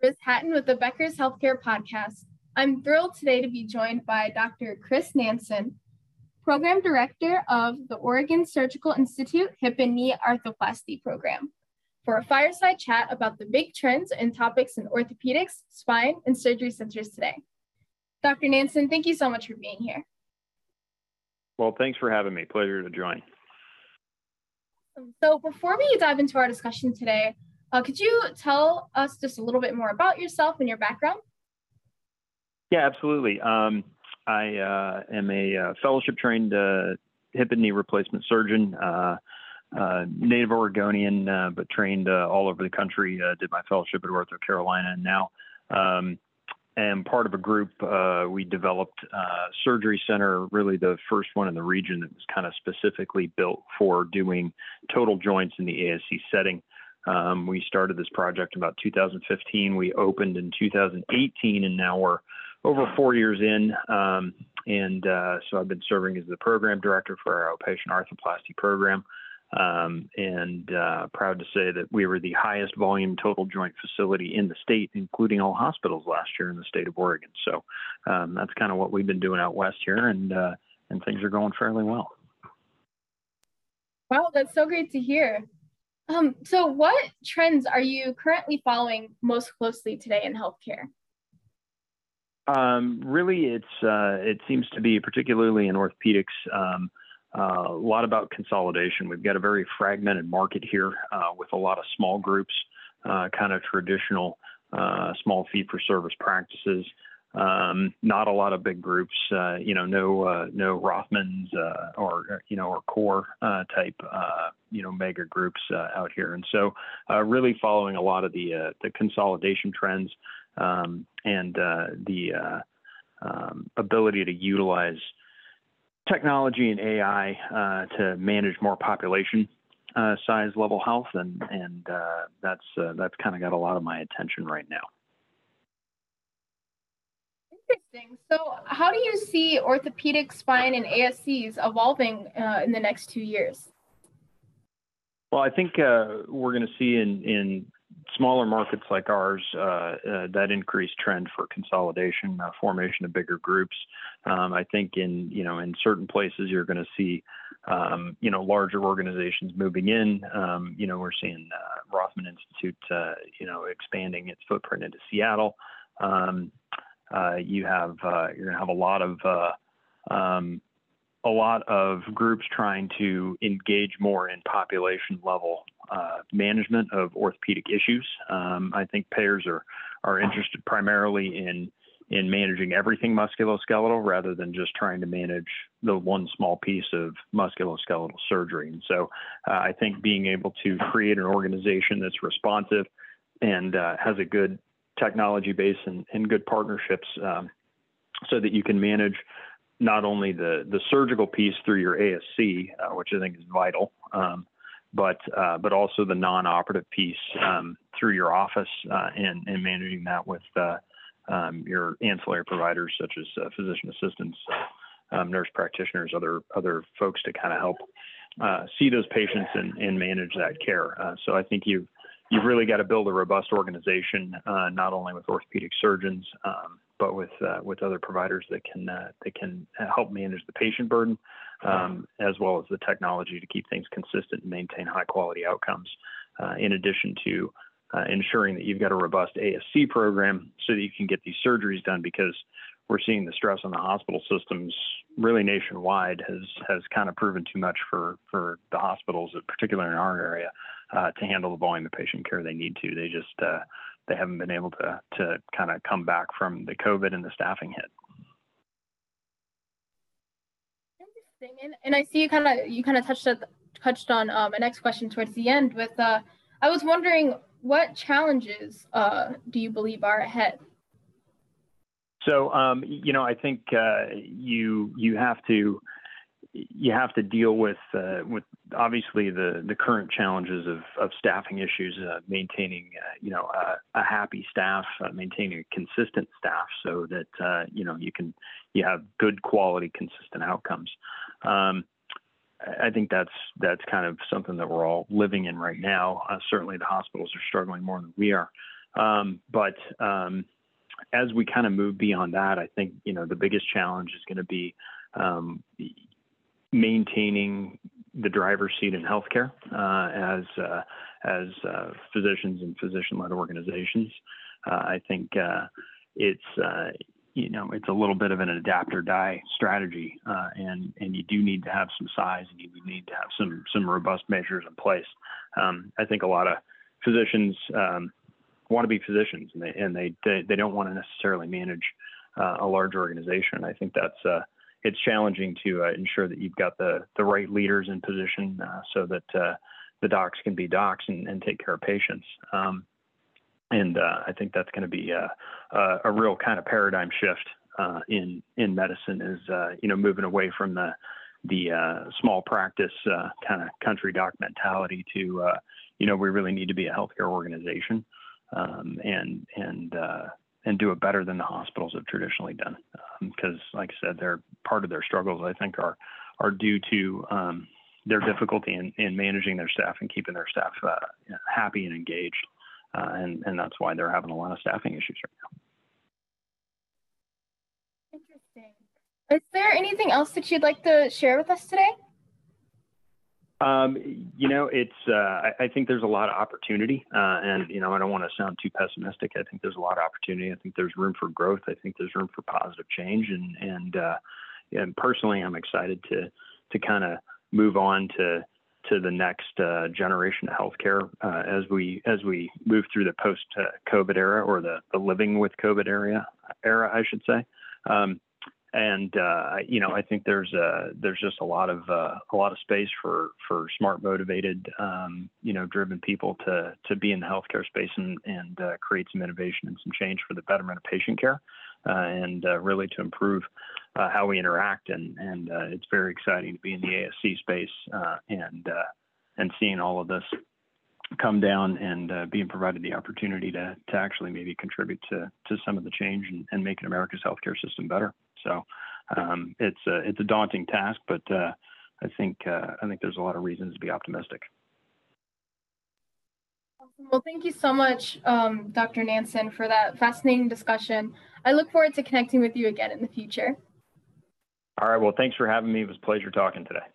Riz Hatton with the Becker's Healthcare Podcast. I'm thrilled today to be joined by Dr. Chris Nanson, Program Director of the Oregon Surgical Institute Hip and Knee Arthroplasty Program, for a fireside chat about the big trends and topics in orthopedics, spine, and surgery centers today. Dr. Nanson, thank you so much for being here. Well, thanks for having me. Pleasure to join. So before we dive into our discussion today, uh, could you tell us just a little bit more about yourself and your background? Yeah, absolutely. Um, I uh, am a uh, fellowship trained uh, hip and knee replacement surgeon, uh, uh, native Oregonian, but trained all over the country. did my fellowship at OrthoCarolina, and now um, am part of a group. we developed surgery center, really the first one in the region that was kind of specifically built for doing total joints in the ASC setting. Um, we started this project about 2015. We opened in 2018, and now we're over four years in. Um, and uh, so I've been serving as the program director for our outpatient arthroplasty program. Um, and uh, proud to say that we were the highest volume total joint facility in the state, including all hospitals last year in the state of Oregon. So um, that's kind of what we've been doing out west here, and uh, and things are going fairly well. Wow, that's so great to hear. Um, so, what trends are you currently following most closely today in healthcare? Um, really, it's uh, it seems to be particularly in orthopedics. Um, uh, a lot about consolidation. We've got a very fragmented market here uh, with a lot of small groups, uh, kind of traditional uh, small fee for service practices. Um, not a lot of big groups, uh, you know, no uh, no Rothmans uh, or you know or core uh, type uh, you know mega groups uh, out here, and so really following a lot of the the consolidation trends um, and the um, ability to utilize technology and AI to manage more population size level health, and and that's that's kind of got a lot of my attention right now. Interesting. So, how do you see orthopedic spine and ASCs evolving uh, in the next two years? Well, I think uh, we're going to see in, in smaller markets like ours uh, uh that increased trend for consolidation, uh, formation of bigger groups. Um, I think in you know in certain places you're going to see um, you know larger organizations moving in. Um, you know we're seeing uh, Rothman Institute you know expanding its footprint into Seattle. Um, uh, you have uh, you're going to have a lot of uh, um, a lot of groups trying to engage more in population level uh, management of orthopedic issues. Um, I think payers are are interested primarily in in managing everything musculoskeletal rather than just trying to manage the one small piece of musculoskeletal surgery. And so uh, I think being able to create an organization that's responsive and uh, has a good technology base and, and good partnerships um, so that you can manage not only the, the surgical piece through your ASC, uh, which I think is vital, um, but uh, but also the non-operative piece um, through your office uh, and, and managing that with uh, um, your ancillary providers such as uh, physician assistants, um, nurse practitioners, other other folks to kind of help uh, see those patients and, and manage that care. so I think you've you've really got to build a robust organization, uh, not only with orthopedic surgeons, um, but with uh, with other providers that can uh, that can help manage the patient burden, um, as well as the technology to keep things consistent and maintain high quality outcomes. Uh, in addition to uh, ensuring that you've got a robust ASC program so that you can get these surgeries done, because we're seeing the stress on the hospital systems really nationwide has has kind of proven too much for for the hospitals, particularly in our area uh, to handle the volume of patient care they need to. They just uh, they haven't been able to to kind of come back from the COVID and the staffing hit. Interesting, and, and I see you kind of you kind of touched at, touched on um, my next question towards the end. With uh, I was wondering what challenges uh, do you believe are ahead? So um, you know, I think uh, you you have to you have to deal with uh, with obviously the the current challenges of of staffing issues, uh, maintaining uh, you know a, a happy staff, uh, maintaining a consistent staff, so that uh, you know you can you have good quality, consistent outcomes. Um, I think that's that's kind of something that we're all living in right now. Uh, certainly, the hospitals are struggling more than we are. Um, but um, as we kind of move beyond that, I think you know the biggest challenge is going to be um, maintaining the driver's seat in healthcare uh, as uh, as uh, physicians and physician-led organizations. Uh, I think uh, it's uh, you know it's a little bit of an adapt or die strategy, and and you do need to have some size and you need to have some some robust measures in place. Um, I think a lot of physicians um, want to be physicians and they and they they, they don't want to necessarily manage a large organization. I think that's it's challenging to uh, ensure that you've got the the right leaders in position uh, so that uh, the docs can be docs and, and take care of patients. Um, and uh, I think that's going to be a, a, a, real kind of paradigm shift uh, in in medicine. Is uh, you know moving away from the the small practice kind of country doc mentality to you know we really need to be a healthcare organization um, and and and do it better than the hospitals have traditionally done. Because, like I said, they're part of their struggles. I think are are due to um, their difficulty in, in managing their staff and keeping their staff uh, happy and engaged, uh, and and that's why they're having a lot of staffing issues right now. Interesting. Is there anything else that you'd like to share with us today? Um, you know, it's. Uh, I, I, think there's a lot of opportunity, uh, and you know, I don't want to sound too pessimistic. I think there's a lot of opportunity. I think there's room for growth. I think there's room for positive change, and and uh, and personally, I'm excited to to kind of move on to to the next uh, generation of healthcare uh, as we as we move through the post COVID era or the the living with COVID era era, I should say. Um, and uh, you know I think there's a, there's just a lot of uh, a lot of space for for smart, motivated, um, you know, driven people to to be in the healthcare space and and uh, create some innovation and some change for the betterment of patient care, uh, and uh, really to improve uh, how we interact. And and it's very exciting to be in the ASC space and and seeing all of this come down and uh, being provided the opportunity to to actually maybe contribute to to some of the change and, and making America's healthcare system better. So um, it's a, it's a daunting task, but uh, I think uh, I think there's a lot of reasons to be optimistic. Well, thank you so much, um, Dr. Nanson, for that fascinating discussion. I look forward to connecting with you again in the future. All right. Well, thanks for having me. It was a pleasure talking today.